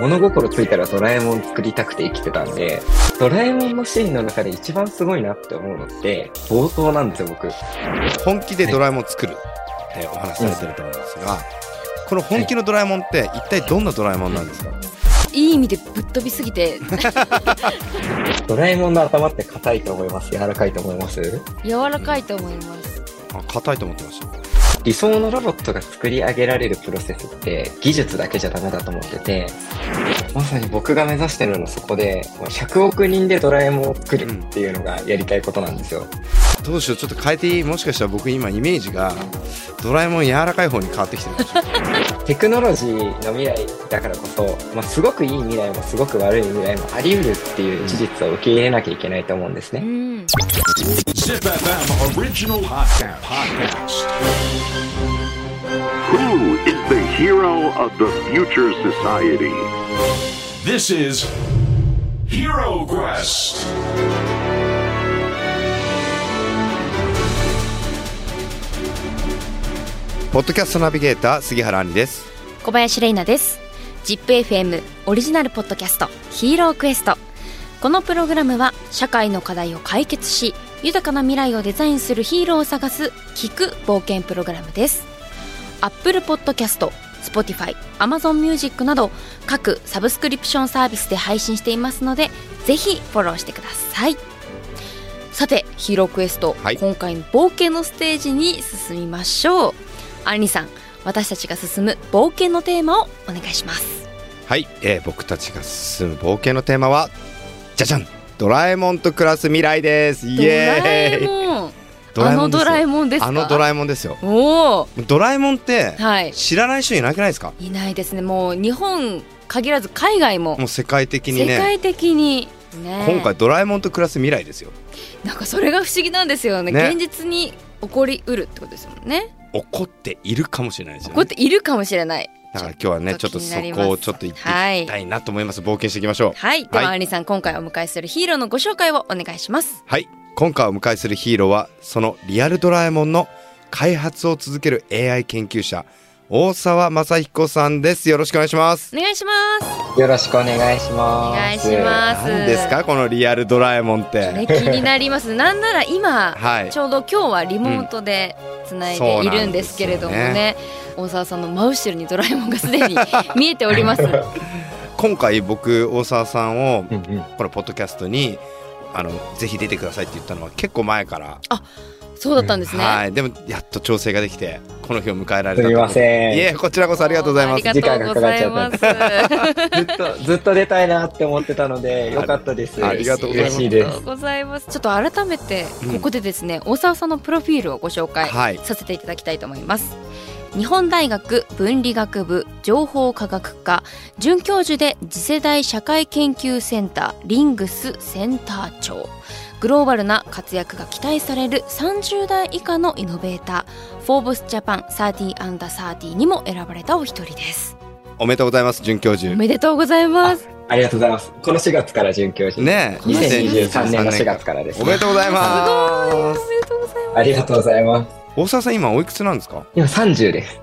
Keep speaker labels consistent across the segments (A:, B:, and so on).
A: 物心ついたらドラえもん作りたくて生きてたんで、ドラえもんのシーンの中で一番すごいなって思うのって、冒頭なんですよ、僕。
B: 本気でドラえもんを作る。ってお話しされてると思うんですが、この本気のドラえもんって一体どんなドラえもんなんですか、
C: いい意味でぶっ飛びすぎて。
A: ドラえもんの頭って硬いと思います？柔らかいと思います？
C: 柔らかいと思います。
B: あ硬いと思ってました
A: 理想のロボットが作り上げられるプロセスって技術だけじゃダメだと思ってて、まさに僕が目指してるのはそこで、100億人でドラえもんを作るっていうのがやりたいことなんですよ。
B: どうしようちょっと変えていい？もしかしたら僕今イメージがドラえもん柔らかい方に変わってきてるかもしれない
A: テクノロジーの未来だからこそ、まあ、すごくいい未来もすごく悪い未来もあり得るっていう事実を受け入れなきゃいけないと思うんですね。
C: うん
D: ZipFM Original Podcast. Podcast.
E: Who is the hero of the future society?
D: This is Hero Quest.
B: ポッドキャストナビゲーター杉原杏里です
C: 小林玲奈です ZIPFM オリジナルポッドキャストヒーロークエストこのプログラムは社会の課題を解決し豊かな未来をデザインするヒーローを探す聞く冒険プログラムです。Apple Podcast、Spotify、Amazon Music など各サブスクリプションサービスで配信していますのでぜひフォローしてください。さてヒーロークエスト、
B: はい。
C: 今回の冒険のステージに進みましょう。アンリさん私たちが進む冒険のテーマをお願いします。
B: はい、えー僕たちが進む冒険のテーマはじゃじゃんドラえもんと暮らす未来です。イエーイ。
C: あのドラえもんですか？
B: あのドラえもんですよ。
C: おお
B: ドラえもんって
C: はい。
B: 知らない人いなくないですか？
C: いないですね。もう日本限らず海外も。
B: もう世界的にね。
C: 世界的に。ね。
B: 今回ドラえもんと暮らす未来ですよ。
C: なんかそれが不思議なんですよね。
B: ね。
C: 現実に起こりうるってことですもんね。
B: 起こっているかもしれないですよね。
C: 起こっているかもしれない
B: だから今日はねちょっとそこをちょっと行っていきたいなと思います、冒険していきましょう。
C: はい。では、
B: はい。
C: アンリさん今回お迎えするヒーローのご紹介をお願いします。
B: はい。今回お迎えするヒーローはそのリアルドラえもんの開発を続ける AI 研究者大沢正彦さんです。よろしくお願いします。
C: お願いします。
A: よろしくお願いします。
C: お願いします。
B: 何ですかこのリアルドラえもんって。
C: ね気になります。なんなら今、
B: はい。
C: ちょうど今日はリモートでつないでいるんですけれども
B: そうなん
C: ね,、大沢さんの真後ろにドラえもんがすでに見えております。
B: 今回僕大沢さんをこのポッドキャストにあのぜひ出てくださいって言ったのは結構前から、
C: そうだったんですね、
B: はい。でもやっと調整ができてこの日を迎えられた
A: すみません。
B: いえこちらこそありがとうございます。
C: ありがとうございます。
A: ずっと、ずっと出たいなって思ってたので、よかったです。
B: ありがとうございます。
A: 嬉しいです。
C: ありがと。うございます。ちょっと改めて
B: うん。
C: ここでですね、大沢さんのプロフィールをご紹介
B: はい。
C: させていただきたいと思います、日本大学文理学部情報科学科准教授で次世代社会研究センターリングスセンター長グローバルな活躍が期待される30代以下のイノベーターフォーブスジャパン30 under 30にも選ばれたお一人です
B: おめでとうございます准教授
C: おめでとうございます
A: ありがとうございます。この4月から准教授。
B: ねえ
A: 2023年の4月からです。
B: おめでとうございます
C: おめでとうございます
A: ありがとうございます。
B: 大沢さん今おいくつなんですか？
A: 今30です。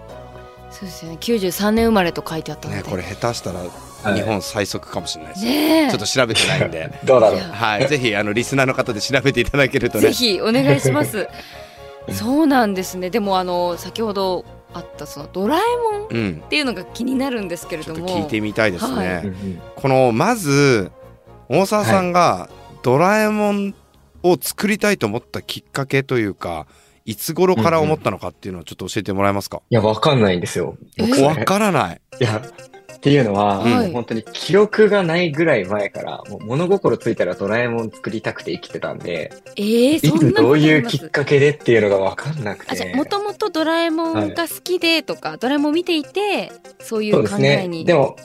C: そうですよね。93年生まれと書いてあったので。
B: ねこれ下手したら
A: はい。
B: 日本最速かもしれないですよ、
C: ねえ。
B: ちょっと調べてないんで。
A: どうだろう。
B: はい。ぜひあのリスナーの方で調べていただけるとね。
C: ぜひお願いします。そうなんですね。でもあの先ほどあったそのドラえもんっ
B: うん。
C: ていうのが気になるんですけれ
B: ちょっと
C: ども。
B: 聞いてみたいですね、
C: は
A: うんうん
B: このまず大沢さんがドラえもんを作りたいと思ったきっかけというかいつ頃から思ったのかっていうのをちょっと教えてもらえますか、
A: いや、わかんないんですよ。
B: わからない。
A: いや、っていうのは、本当に記録がないぐらい前から、もう物心ついたらドラえもん作りたくて生きてたんで、
C: えー、
A: い
C: そんな
A: つどういうきっかけでっていうのがわかんなくて。
C: あじゃあもともとドラえもんが好きでとか、ドラえもん見ていてそうい
A: そう
C: う考え
A: ですね。
C: に。
A: でも、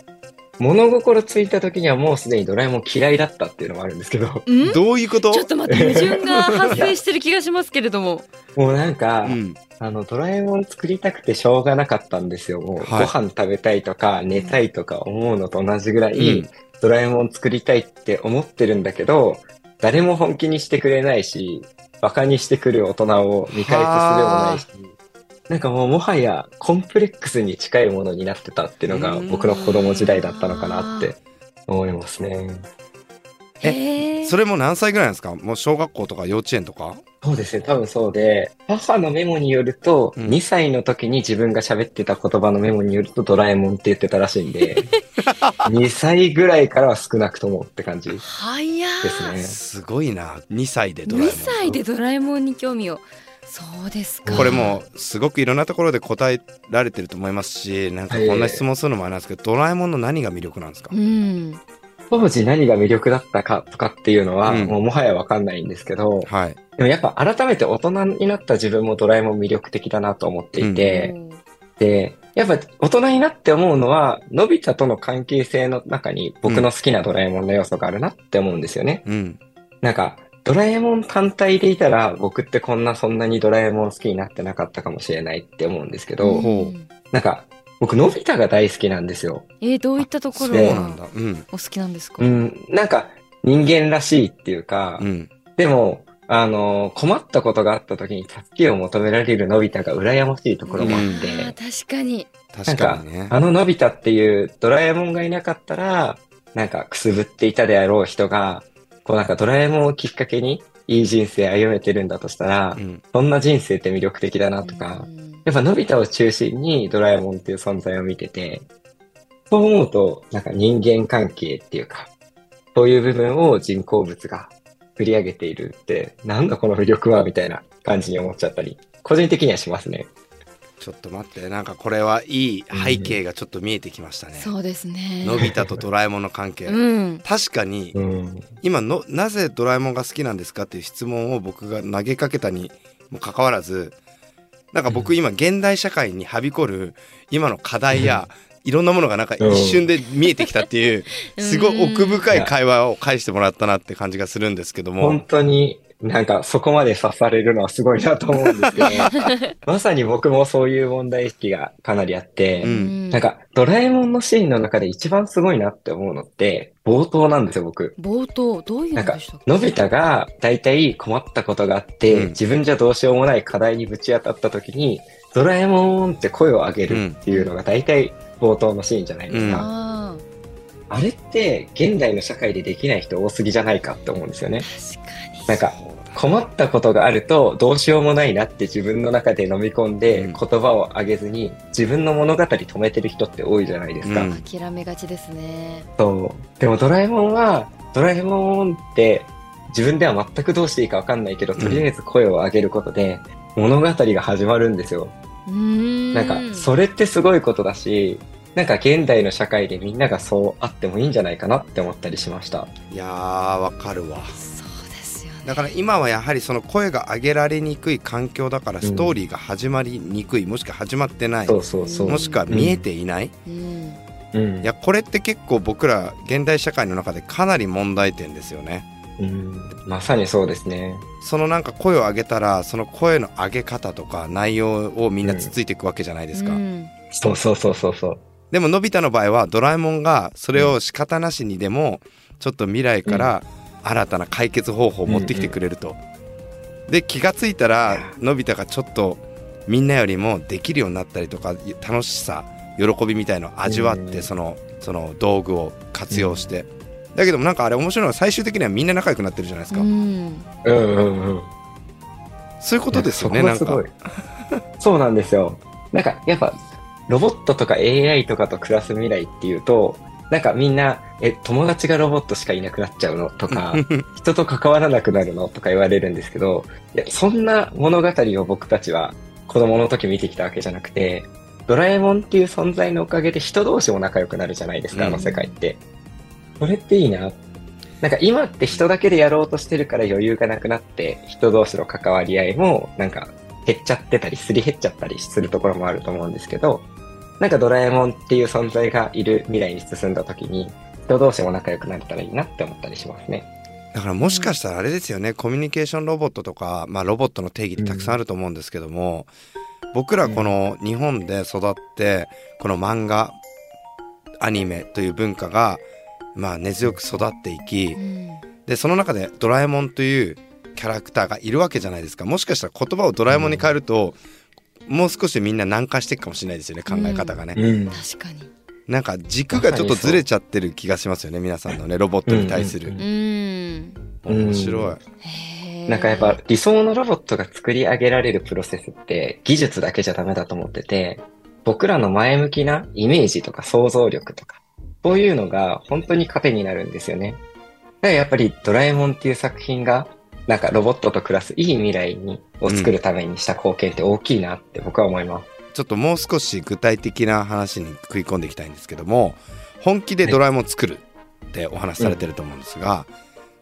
A: 物心ついた時にはもうすでにドラえもん嫌いだったっていうのもあるんですけど、
C: ん？
B: どういうこと？
C: ちょっと待って矛盾が 発生してる気がしますけれども。
A: もうなんか、
B: うん、
A: あの、ドラえもん作りたくてしょうがなかったんですよ。もう、
B: はい。
A: ご飯食べたいとか、寝たいとか思うのと同じぐらい、
B: うん。
A: ドラえもん作りたいって思ってるんだけど、誰も本気にしてくれないし、馬鹿にしてくる大人を見返す術もないし、なんかもうもはやコンプレックスに近いものになってたっていうのが僕の子供時代だったのかなって思いますね。
C: へえ？
B: それも何歳ぐらいなんですか？もう小学校とか幼稚園とか？
A: そうですね、多分そうで、母のメモによると、
B: うん。
A: 2歳の時に自分が喋ってた言葉のメモによるとドラえもんって言ってたらしいんで、2歳ぐらいからは少なくともって感じで
C: 早
A: すね。
B: すごいな。2歳でドラえ
C: 2
B: もん。
C: 歳でドラえもんに興味をそうですか。
B: これもうすごくいろんなところで答えられてると思いますしなんかこんな質問するのもあれなんですけど、ドラえもんの何が魅力なんですか？
C: うん。
A: 当時何が魅力だったかとかっていうのは、
B: うん。
A: もうもはやわかんないんですけど、
B: はい。
A: でもやっぱ改めて大人になった自分もドラえもん魅力的だなと思っていて、で、やっぱ大人になって思うのは、のび太との関係性の中に僕の好きなドラえもんの要素があるなって思うんですよね。
B: うん。
A: なんか、ドラえもん単体でいたら、僕ってこんなそんなにドラえもん好きになってなかったかもしれないって思うんですけど、
B: ほ
A: なんか、僕、のび太が大好きなんですよ。
C: えーどういったところ
B: そう。
A: で
B: なんだ。うん。
C: お好きなんですか？
A: うん、なんか、人間らしいっていうか、
B: うん。
A: でも、あの、困ったことがあった時に助けを求められるのび太が羨ましいところもあって、
C: あー確かに。
B: 確かにね。
A: あののび太っていうドラえもんがいなかったら、なんかくすぶっていたであろう人が、こうなんかドラえもんをきっかけにいい人生歩めてるんだとしたら、
B: うん
A: そんな人生って魅力的だなとか、
C: うん
A: やっぱのび太を中心にドラえもんっていう存在を見てて、そう思うと、なんか人間関係っていうか、そういう部分を人工物が振り上げているって、なんだこの魅力はみたいな感じに思っちゃったり、個人的にはしますね。
B: ちょっと待ってなんかこれはいい背景がちょっと見えてきましたね、
C: そうですね。
B: のび太とドラえもんの関係、
C: うん。
B: 確かに
A: うん。
B: 今のなぜドラえもんが好きなんですかっていう質問を僕が投げかけたにもかかわらずなんか僕今現代社会にはびこる今の課題やいろんなものがなんか一瞬で見えてきたっていう
C: うん。
B: すごい奥深い会話を返してもらったなって感じがするんですけど
A: 本
B: も
A: 当になんかそこまで刺されるのはすごいなと思うんですけど、まさに僕もそういう問題意識がかなりあって、
B: うん。
A: なんかドラえもんのシーンの中で一番すごいなって思うのって冒頭なんですよ、僕。
C: 冒頭どういう
A: なんか
C: のでしたっ、け？
A: のび太が大体困ったことがあって、
B: うん。
A: 自分じゃどうしようもない課題にぶち当たった時に、ドラえもんって声を上げるっていうのが大体冒頭のシーンじゃないですか。
C: あ
A: あれって現代の社会でできない人多すぎじゃないかって思うんですよね。
C: ー確かに
A: なんか、困ったことがあるとどうしようもないなって自分の中で飲み込んで
B: うん
A: 言葉を上げずに自分の物語止めてる人って多いじゃないですか。
B: うん
C: 諦めがちですね
A: そう。でもドラえもんは、ドラえもんって自分では全くどうしていいかわかんないけど、とりあえず声を上げることで物語が始まるんですよ。
C: うーん
A: なんか、それってすごいことだし、なんか現代の社会でみんながそうあってもいいんじゃないかなって思ったりしました。
B: いやーわかるわだから今はやはりその声が上げられにくい環境だからストーリーが始まりにくい、もしくは始まってない
A: そうそうそう。
B: もしくは見えていない、
C: うん
A: うん。
B: いやこれって結構僕ら現代社会の中でかなり問題点ですよね
A: うん。まさにそうですね。
B: そのなんか声を上げたらその声の上げ方とか内容をみんなつついていくわけじゃないですか、
C: うん
A: そうそうそうそうそう。
B: でものび太の場合はドラえもんがそれを仕方なしにでもちょっと未来から新たな解決方法を持ってきてくれると、で気がついたらのび太がちょっとみんなよりもできるようになったりとか楽しさ喜びみたいのを味わって、
A: うん。
B: そのその道具を活用して、だけどもなんかあれ面白いのは最終的にはみんな仲良くなってるじゃないですか、
C: うん。
A: うんうんうん。
B: そういうことですよね
A: い
B: なんか
A: やそこがすごい。そうなんですよ。なんか、やっぱ、ロボットとか AI とかと暮らす未来っていうと、なんかみんな、え、友達がロボットしかいなくなっちゃうのとか、人と関わらなくなるのとか言われるんですけど、いや、そんな物語を僕たちは子供の時見てきたわけじゃなくて、ドラえもんっていう存在のおかげで人同士も仲良くなるじゃないですか、あの世界って。それっていいな。なんか今って人だけでやろうとしてるから余裕がなくなって、人同士の関わり合いもなんか減っちゃってたり、すり減っちゃったりするところもあると思うんですけど、なんかドラえもんっていう存在がいる未来に進んだ時に、人同士も仲良くなれたらいいなって思ったりしますね。
B: だからもしかしたらあれですよね、コミュニケーションロボットとか、まあ、ロボットの定義ってたくさんあると思うんですけども、僕らこの日本で育ってこの漫画アニメという文化が、まあ、根強く育っていき
C: うん。
B: でその中でドラえもんというキャラクターがいるわけじゃないですか。もしかしたら言葉をドラえもんに変えると、もう少しみんな軟化していくかもしれないですよね考え方がね、
A: うん。
C: 確かに。
B: なんか軸がちょっとずれちゃってる気がしますよね皆さんのねロボットに対する。
C: う、ん
B: 面白い、
A: なんかやっぱ理想のロボットが作り上げられるプロセスって技術だけじゃダメだと思ってて、僕らの前向きなイメージとか想像力とか、そういうのが本当に糧になるんですよね。だからやっぱりドラえもんっていう作品が、なんかロボットと暮らすいい未来にを作るためにした貢献って大きいなって僕は思います。
B: ちょっともう少し具体的な話に食い込んでいきたいんですけども本気でドラえもん作るってお話しされてると思うんですが、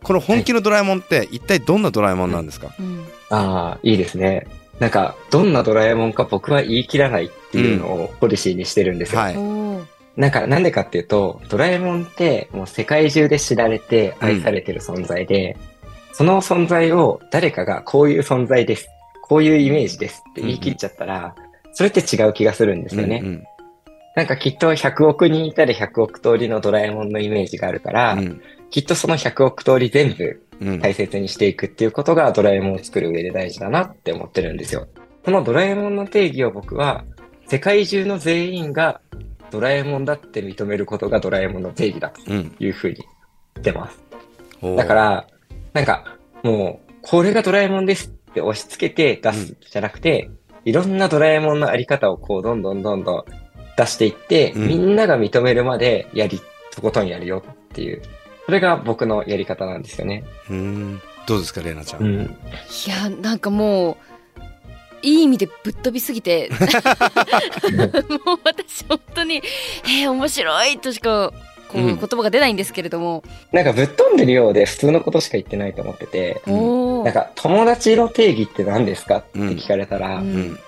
B: この本気のドラえもんって一体どんなドラえもんなんですか、
C: うん
A: ああ、いいですね。なんか、どんなドラえもんか僕は言い切らないっていうのをポリシーにしてるんですよ。
B: はい
A: なんか、なんでかっていうと、ドラえもんってもう世界中で知られて愛されてる存在で、その存在を誰かがこういう存在です。こういうイメージですって言い切っちゃったら、それって違う気がするんですよね。
B: うん
A: なんかきっと100億人いたら100億通りのドラえもんのイメージがあるから、
B: うん
A: きっとその100億通り全部
B: うん
A: 大切にしていくっていうことがドラえもんを作る上で大事だなって思ってるんですよ。このドラえもんの定義を僕は世界中の全員がドラえもんだって認めることがドラえもんの定義だと
B: うん
A: いうふうに言ってます。
B: おー
A: だから、なんかもうこれがドラえもんですって押し付けて出すじゃなくて、いろんなドラえもんのあり方をこうどんどんどんどん出していって、
B: うん
A: みんなが認めるまでやり、とことんやるよっていう。それが僕のやり方なんですよね。
B: うんどうですかレイナちゃん、
A: うん。
C: いやなんかもういい意味でぶっ飛びすぎて もう私本当に「えー、面白い」としかこう、
B: うん
C: 言葉が出ないんですけれども、
A: なんかぶっ飛んでるようで普通のことしか言ってないと思ってて、
B: うん
A: なんか友達の定義って何ですかって聞かれたら、
C: うん。
B: うん。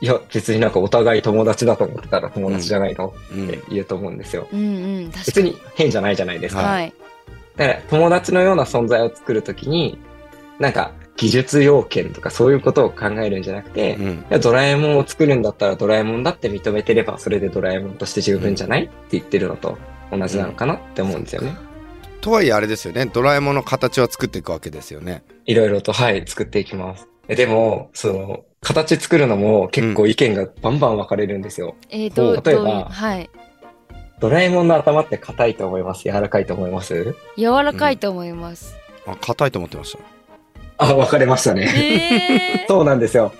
A: いや別になんかお互い友達だと思ってたら友達じゃないの、
B: うん。
A: って言うと思うんですよ。
C: うんうん
A: 別
C: に。
A: に変じゃないじゃないですか。
C: はい。
A: だから友達のような存在を作るときに、なんか技術要件とかそういうことを考えるんじゃなくて、い
B: うん。
A: やドラえもんを作るんだったらドラえもんだって認めてればそれでドラえもんとして十分じゃないって言ってるのと同じなのかなって思うんですよね。
B: とはいえあれですよね。ドラえもんの形は作っていくわけですよね。
A: いろいろと、はい、作っていきます。えでも、その、形作るのも結構意見がバンバン分かれるんですよ。
C: えー、どう
A: 例えば
C: はい。
A: ドラえもんの頭って硬いと思います。柔らかいと思います？
C: 柔らかいと思います、
B: あ硬いと思ってました
A: あ、分かれましたね。
C: えー、
A: そうなんですよ。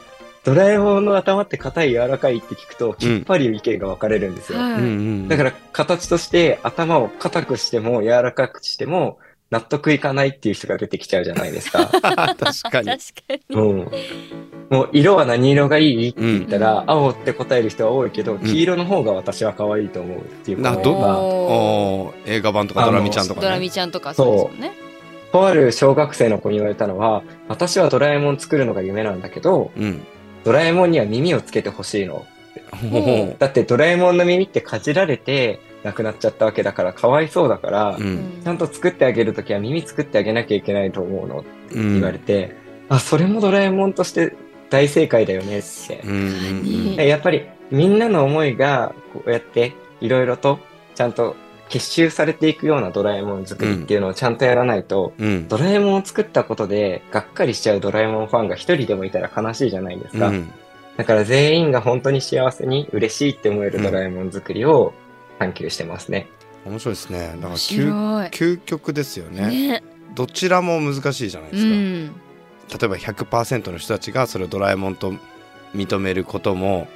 A: ドラえもんの頭って硬い柔らかいって聞くと、きっぱり意見が分かれるんですよ。
C: はい、
B: うんうん
A: だから形として頭を硬くしても柔らかくしても納得いかないっていう人が出てきちゃうじゃないですか。
B: 確かに。
C: 確かに。
A: うん。もう色は何色がいいって言ったら、
C: うん。
A: 青って答える人は多いけど、
B: ん。
A: 黄色の方が私は可愛いと思うっていう
B: など
A: ことが、
B: おー。映画版とかドラミちゃんとかね。
C: ドラミちゃんとかそうですもんね
A: とある小学生の子に言われたのは、私はドラえもん作るのが夢なんだけど、
B: うん。
A: ドラえもんには耳をつけてほしいの。だってドラえもんの耳ってかじられて亡くなっちゃったわけだからかわいそうだから、
B: う
C: うん。ん
A: ちゃんと作ってあげるときは耳作ってあげなきゃいけないと思うのって
B: うん。
A: 言われて、あ、それもドラえもんとして大正解だよねって。
B: うん
A: やっぱりみんなの思いがこうやっていろいろとちゃんと結集されていくようなドラえもん作りっていうのをちゃんとやらないと、
B: うん。
A: ドラえもんを作ったことでがっかりしちゃうドラえもんファンが一人でもいたら悲しいじゃないですか。
B: うん。
A: だから全員が本当に幸せに嬉しいって思えるドラえもん作りを探求してますね。
B: 面白いですね。だから
C: 面
B: 究
C: 白い。
B: 究極ですよね。
C: ね。
B: どちらも難しいじゃないで
C: う
B: すか、
C: ん。
B: 例えば100%の人たちがそれをドラえもんと認めることも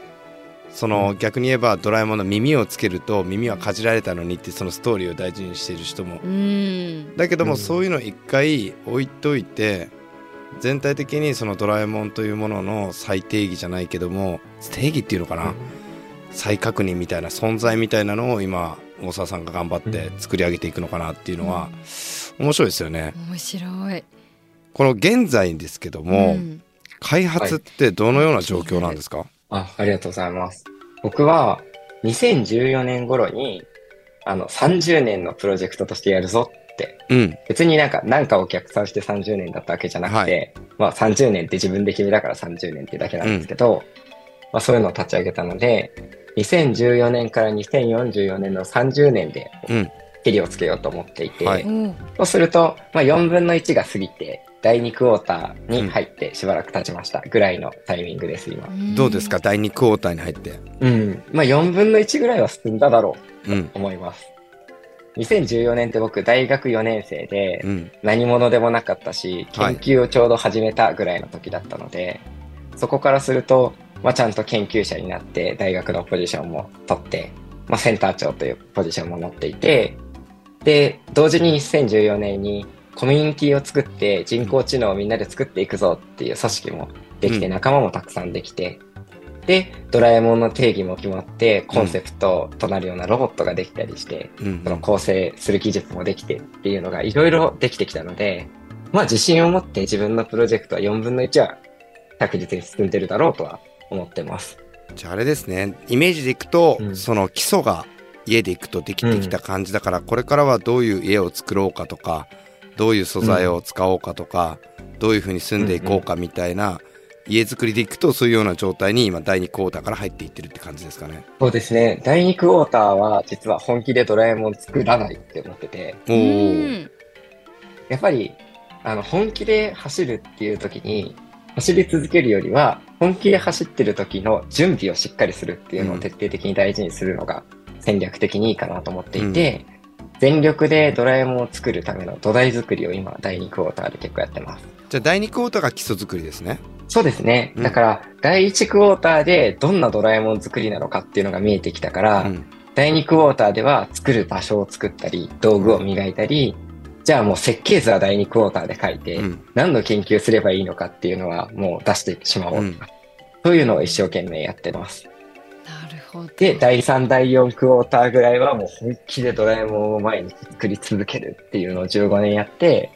B: その逆に言えばドラえもんの耳をつけると耳はかじられたのにってそのストーリーを大事にしている人も。
C: うん。
B: だけども
A: うん。
B: そういうのを一回置いといて全体的にそのドラえもんというものの再定義じゃないけども定義っていうのかな？再確認みたいな存在みたいなのを今大沢さんが頑張って作り上げていくのかなっていうのは面白いですよね。
C: 面白い。
B: この現在ですけども、
C: ん。
B: 開発ってどのような状況なんですか、
A: あ、ありがとうございます。僕は2014年頃にあの30年のプロジェクトとしてやるぞって。
B: うん。
A: 別になんか何かを逆算して30年だったわけじゃなくて、まあ30年って自分で決めたから30年ってだけなんですけど、まあそういうのを立ち上げたので、2014年から2044年の30年で
B: うん。
A: 切りをつけようと思っていて、
B: はい。
A: そうすると、まあ4分の1が過ぎて、第2クォーターに入ってしばらく経ちましたぐらいのタイミングです、今。
B: どうですか？第2クォーターに入って。
A: うん。まあ4分の1ぐらいは進んだだろう
B: うん
A: と思います。2014年って僕大学4年生で
B: うん。
A: 何者でもなかったし、
B: はい。
A: 研究をちょうど始めたぐらいの時だったので、そこからすると、まあちゃんと研究者になって大学のポジションも取って、まあセンター長というポジションも持っていて、で、同時に2014年にコミュニティを作って人工知能をみんなで作っていくぞっていう組織もできて、
B: うん。
A: 仲間もたくさんできて、で、ドラえもんの定義も決まって、コンセプトとなるようなロボットができたりして、
B: うん。
A: その構成する技術もできてっていうのがいろいろできてきたので、まあ自信を持って自分のプロジェクトは4分の1は確実に進んでるだろうとは思ってます。
B: じゃああれですね。イメージでいくと、
A: うん。
B: その基礎が家でいくとできてきた感じだから、これからはどういう家を作ろうかとかどういう素材を使おうかとか、どういうふうに住んでいこうかみたいな、家作りでいくとそういうような状態に今第2クォーターから入っていってるって感じですかね。
A: そうですね。第2クォーターは実は本気でドラえもん作らないって思ってて、やっぱりあの本気で走るっていう時に走り続けるよりは本気で走ってる時の準備をしっかりするっていうのを徹底的に大事にするのが戦略的にいいかなと思っていて、全力でドラえもんを作るための土台作りを今第2クォーターで結構やってます。
B: じゃあ第2クォーターが基礎作りですね。
A: そうですね。
B: うん
A: だから、第1クォーターでどんなドラえもん作りなのかっていうのが見えてきたから、
B: うん
A: 第2クォーターでは作る場所を作ったり、道具を磨いたり、じゃあもう設計図は第2クォーターで書いて、
B: うん
A: 何の研究すればいいのかっていうのはもう出してしまおうとか、
B: うん
A: そういうのを一生懸命やってます。で、第3、第4クォーターぐらいはもう本気でドラえもんを毎日作り続けるっていうのを15年やって、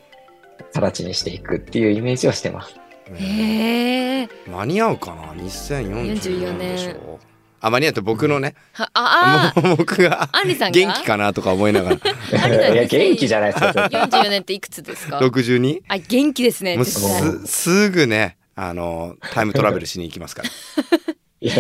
A: 形にしていくっていうイメージをしてます。
C: へえ。
B: 間に合うかな？2044でし
C: 44
B: ょあ間に合うって僕のね、
C: はああ
B: もう僕が
C: あ、アンリさんが？
B: 元気かなとか思いながら。
A: いや、元気じゃないですか、それ
C: 44年っていくつですか
B: ？62?
C: あ、元気ですね。
B: すすぐねあのタイムトラベルしに行きますから。
A: いや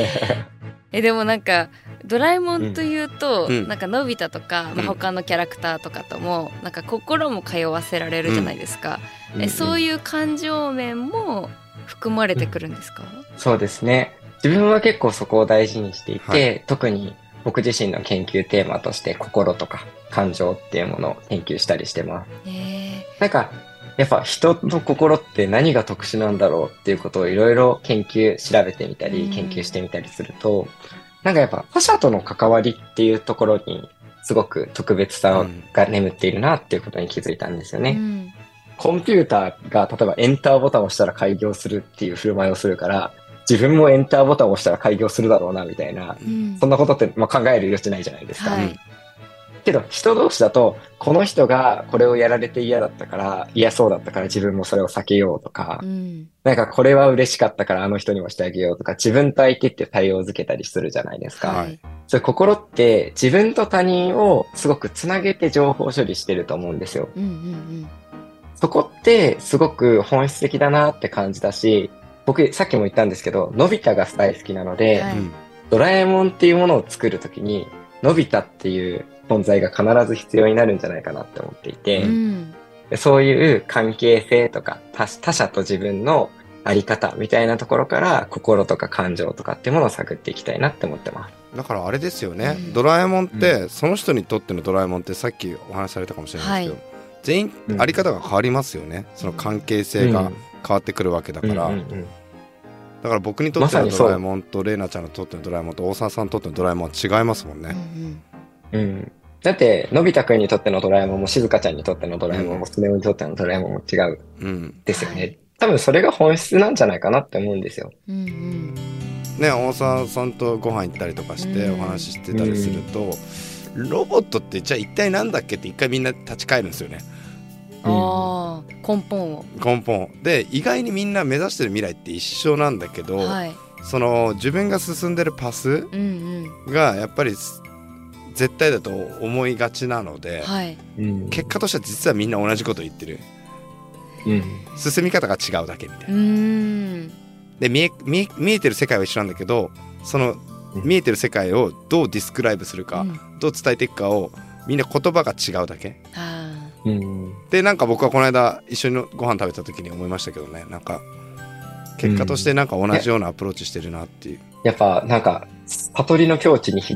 C: えでもなんかドラえもんというと、
B: うん。
C: なんかのび太とか、まあ、
B: うん
C: 他のキャラクターとかともなんか心も通わせられるじゃないですか、えそう
A: い
C: いう感情面も含まれてくるんですか、
A: そうですね。自分は結構そこを大事にしていて、
B: はい。
A: 特に僕自身の研究テーマとして心とか感情っていうものを研究したりしてます。
C: え
A: なんか、やっぱ人の心って何が特殊なんだろうっていうことをいろいろ研究、調べてみたり、
C: うん
A: 研究してみたりすると、なんかやっぱ他者との関わりっていうところにすごく特別さが眠っているなっていうことに気づいたんですよ
C: ー
A: ね。
C: うん
A: コンピューターが例えばエンターボタンを押したら開業するっていう振る舞いをするから、自分もエンターボタンを押したら開業するだろうなみたいな、
C: うん
A: そんなことってまあ考える余地ないじゃないですか。
C: はい
A: けど人同士だと、この人がこれをやられて嫌だったから、嫌そうだったから自分もそれを避けようとか、
C: うん。
A: なんかこれは嬉しかったからあの人にもしてあげようとか、自分と相手って対応づけたりするじゃないですか。
B: はい。
A: それ心って自分と他人をすごくつなげて情報処理してると思うんですよ。
C: うんうん
A: そこってすごく本質的だなって感じだし、僕さっきも言ったんですけど、のび太が大好きなので、
C: はい。
B: うん。
A: ドラえもんっていうものを作るときに、のび太っていう存在が必ず必要になるんじゃないかなって思っていて、
C: うん。
A: でそういう関係性とか他他者と自分のあり方みたいなところから心とか感情とかっていうものを探っていきたいなって思ってます。
B: だからあれですよね、
C: うん。
B: ドラえもんって、その人にとってのドラえもんってさっきお話しされたかもしれないですけど、全員
A: うん
B: あり方が変わりますよね。その関係性が変わってくるわけだから、
A: うんうんうん。
B: だから僕にとってのドラえもんとレイナちゃんにとってのドラえもんと大沢さんにとってのドラえもんは違いますもん
C: うん
B: ね、
A: うん。だって、のび太くんにとってのドラえもんも、しずかちゃんにとってのドラえもんも、スネ夫にとってのドラえもんも違う
B: うん。
A: ですよね。
C: はい
A: 多分それが本質なんじゃないかなって思うんですよ。
C: うんうん。
B: ね大沢さんとご飯行ったりとかして
C: うん。
B: お話ししてたりすると、ロボットってじゃあ一体なんだっけって一回みんな立ち返るんですよね。
C: ああ根本を。
B: 根本で意外にみんな目指してる未来って一緒なんだけど、
C: はい。
B: その自分が進んでるパス
C: うんうん。
B: がやっぱりす絶対だと思いがちなので、
C: はい。
A: うん。
B: 結果としては実はみんな同じこと言ってる。
A: うん。
B: 進み方が違うだけみたいうな。で見え見え見えてる世界は一緒なんだけどその
A: うん。
B: 見えてる世界をどうディスクライブするか、
C: うん。
B: どう伝えていくかをみんな言葉が違うだけ。でなんか僕はこの間一緒にご飯食べた時に思いましたけどね。なんか結果としてなんか同じようなアプローチしてるなっていう、
A: やっぱなんか、悟りの境地にひ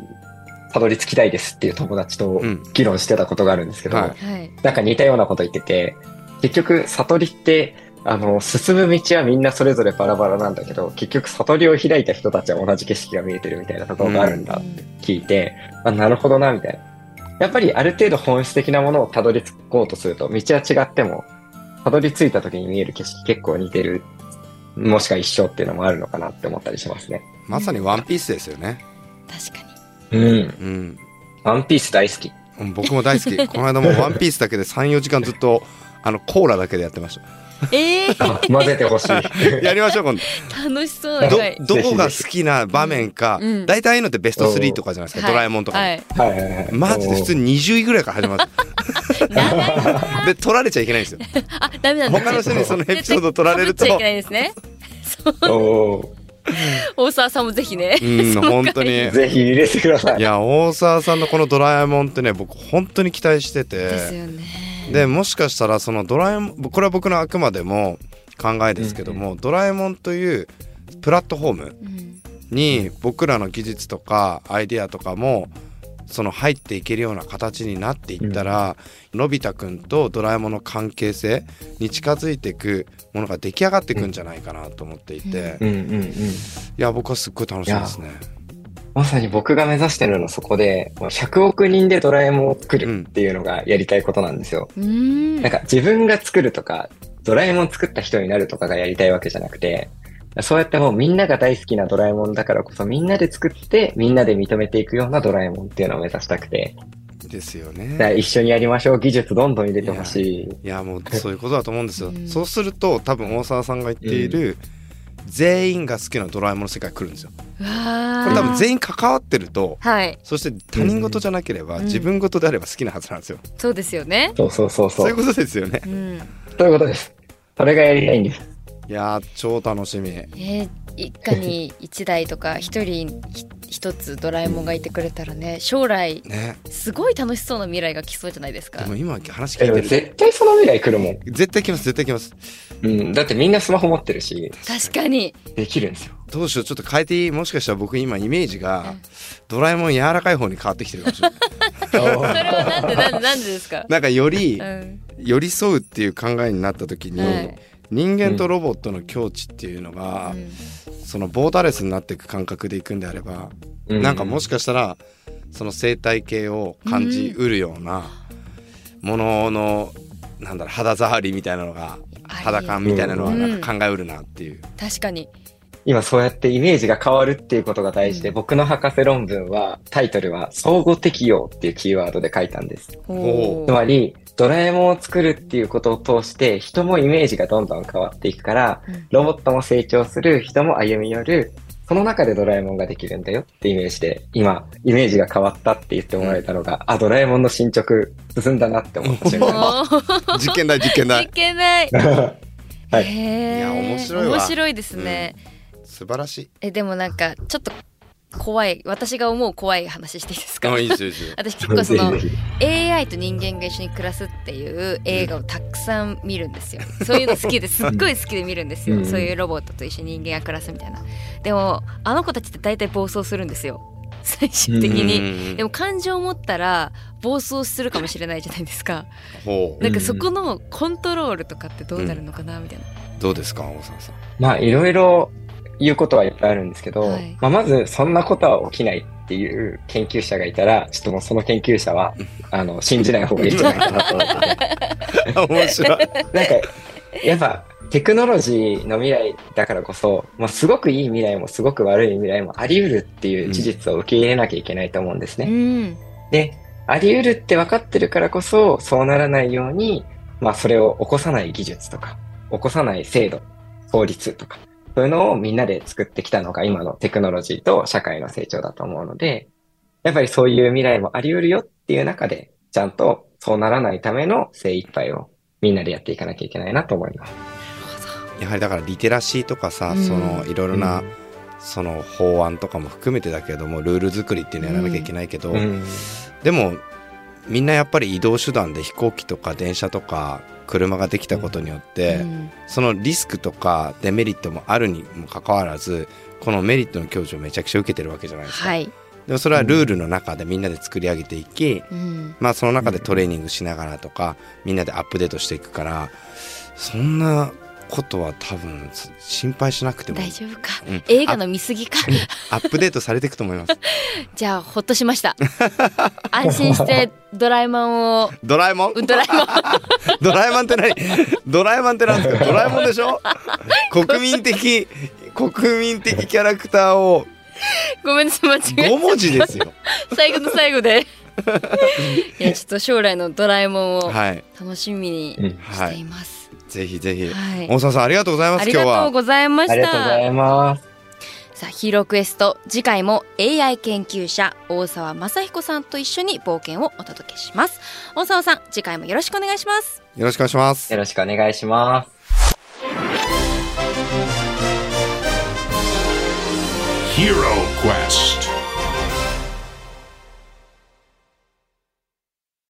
A: たどり着きたいですっていう友達と
B: うん。
A: 議論してたことがあるんですけど、
B: はい。
C: はい。
A: なんか似たようなこと言ってて、結局悟りって、あの、進む道はみんなそれぞれバラバラなんだけど、結局悟りを開いた人たちは同じ景色が見えてるみたいなところがあるんだって聞いて、あ、なるほどな、みたいな。やっぱりある程度本質的なものをたどり着こうとすると、道は違っても、たどり着いた時に見える景色結構似てる、もしくは一緒っていうのもあるのかなって思ったりしますね。
B: まさにワンピースですよね。
C: 確かに
A: うん。
B: うん
A: ワンピース大好き。
B: うん僕も大好き。この間もワンピースだけで34時間ずっとあのコーラだけでやってました。
C: えー、
A: あ混ぜてほしい。
B: やりましょう今度。
C: 楽しそうな
B: ど
C: 回
B: どこが好きな場面か、
C: うん。
B: 大体ああいうのってベスト3とかじゃないですか、ドラえもんとかも、
C: はい。
A: はいはいはい。
B: マジで普通に20位ぐらいから始まる。で取られちゃいけないんですよ。
C: あダメなんだ
B: 他の人にそのエピソード取られると
C: 被っちゃいけないですね。
A: おー
C: 大沢さんもぜひね
B: うん本当に。
A: ぜひ入れてください。
B: いや大沢さんのこの「ドラえもん」ってね僕本当に期待してて。
C: ですよね。
B: でもしかしたらそのドラえもんこれは僕のあくまでも考えですけども、ドラえもんというプラットフォーム
C: うん。
B: に僕らの技術とかアイデアとかもその入っていけるような形になっていったら、のび太くんとドラえもんの関係性に近づいていくものが出来上がっていくんじゃないかなと思っていて、い
A: うんうんうん。
B: や僕はすっごい楽しみですね。
A: まさに僕が目指してるのはそこで、もう100億人でドラえもんを作るっていうのがやりたいことなんですよ。
C: うーん
A: なんか自分が作るとか、ドラえもん作った人になるとかがやりたいわけじゃなくて、そうやってもうみんなが大好きなドラえもんだからこそみんなで作ってみんなで認めていくようなドラえもんっていうのを目指したくて、
B: ですよね。
A: 一緒にやりましょう。技術どんどん入れてほしい。
B: いやもうそういうことだと思うんですよ。
C: うん
B: そうすると多分大沢さんが言っている、全員が好きなドラえもんの世界来るんですよ。これ多分
C: 員
B: 全員関わってると
C: はい
B: そして他人事じゃなければ
C: うん
B: 自分事であれば好きなはずなんですよ。
C: そうですよね
A: そうそうそうそうう。
B: そいうことですよね。
C: うん
A: そういうことです。それがやりたいんです。
B: いやー超楽しみ。
C: えー一家に一台とか一人ひ一つドラえもんがいてくれたらね将来
B: ね。
C: すごい楽しそうな未来が来そうじゃないですか
B: でも今話聞いてる
A: 絶対その未来来るもん。
B: 絶対来ます絶対来ます。
A: うん。だってみんなスマホ持ってるし、
C: 確かに
A: できるんですよ。
B: どうしようちょっと変えていい？もしかしたら僕今イメージが
C: うん
B: ドラえもん柔らかい方に変わってきてるかもしれない。
C: それはなんでなんでなんでですか？
B: なんかより
C: うん
B: 寄り添うっていう考えになった時に、
C: はい
B: 人間とロボットの境地っていうのが、
C: うん
B: そのボーダレスになっていく感覚でいくんであれば、
A: う
B: なんかもしかしたらその生態系を感じうるようなものの、なんだろう肌触りみたいなのが肌感みたいなのはなんか考えうるなっていう。
C: 確かに。
A: 今そうやってイメージが変わるっていうことが大事で、
C: うん。
A: 僕の博士論文はタイトルは相互適用っていうキーワードで書いたんです。
B: お
A: つまり、ドラえもんを作るっていうことを通して、人もイメージがどんどん変わっていくから、
C: うん。
A: ロボットも成長する、人も歩み寄る、その中でドラえもんができるんだよってイメージで、今、イメージが変わったって言ってもらえたのが、あ、ドラえもんの進捗進んだなって思った。瞬
C: お
A: 間
C: ー。
B: 実験台実験
C: い。
B: 台
C: けない。
A: はい。
B: いや面白いわ。
C: 面白いですね、
B: 素晴らしい。
C: えでもなんかちょっと怖い私が思う怖い話していいですか？
B: あいいですよいいですよ。
C: 私結構その AI と人間が一緒に暮らすっていう映画をたくさん見るんですよ。そういうの好きで すっごい好きで見るんですよ。
A: うん
C: そういうロボットと一緒に人間が暮らすみたいな。でもあの子たちって大体暴走するんですよ。最終的に。でも感情を持ったら暴走するかもしれないじゃないですか。
B: ほう
C: なんかそこのコントロールとかってどうなるのかなみたいな。
B: どうですか大沢さん？
A: まあ、いろいろ言うことはいっぱいあるんですけど、
C: はい
A: まあ、まず、そんなことは起きないっていう研究者がいたら、ちょっともうその研究者は、あの、信じない方がいいんじゃないかなと思ってて。
B: 面白い。
A: なんか、やっぱ、テクノロジーの未来だからこそ、まあ、すごくいい未来もすごく悪い未来もあり得るっていう事実を受け入れなきゃいけないと思うんですね。
C: うん。
A: で、あり得るって分かってるからこそ、そうならないように、まあそれを起こさない技術とか、起こさない制度、法律とか、そういうのをみんなで作ってきたのが今のテクノロジーと社会の成長だと思うので、やっぱりそういう未来もあり得るよっていう中で、ちゃんとそうならないための精一杯をみんなでやっていかなきゃいけないなと思います。
B: やはりだからリテラシーとかさ、
C: うん
B: そのいろいろな、その法案とかも含めてだけどもルール作りっていうのやらなきゃいけないけど、
A: うん。
B: でもみんなやっぱり移動手段で飛行機とか電車とか車ができたことによって、
C: うん。
B: そのリスクとかデメリットもあるにもかかわらずこのメリットの享受をめちゃくちゃ受けてるわけじゃないですか。
C: はい、
B: でもそれはルールの中でみんなで作り上げていき、
C: うん、
B: まあその中でトレーニングしながらとかみんなでアップデートしていくからそんなことは多分心配しなくても。
C: 大丈夫か、
B: うん。
C: 映画の見過ぎか？
B: アップデートされていくと思います。
C: じゃあほっとしました。安心してドラえもんを。
B: ドラえもん？
C: うんドラえもん。
B: ドラえもんって何？ドラえもんって何ですか？ドラえもんでしょ？国民的国民的キャラクターを。
C: ごめんなさい間違え
B: 5文字ですよ。
C: 最後の最後で。いやちょっと将来のドラえもんを
B: はい。
C: 楽しみに
A: うん。
C: しています、
B: ぜひぜひ。
C: はい
B: 大沢さんありがとうございます。
C: あり
B: 今日は。
C: がとうございました
A: ありがとうございます。
C: さあヒーロークエスト次回も AI 研究者大沢雅彦さんと一緒に冒険をお届けします大沢さん次回もよろしくお願いします
B: よろしくお願いします
A: よ。ろしくお願いします。
D: Hero Quest.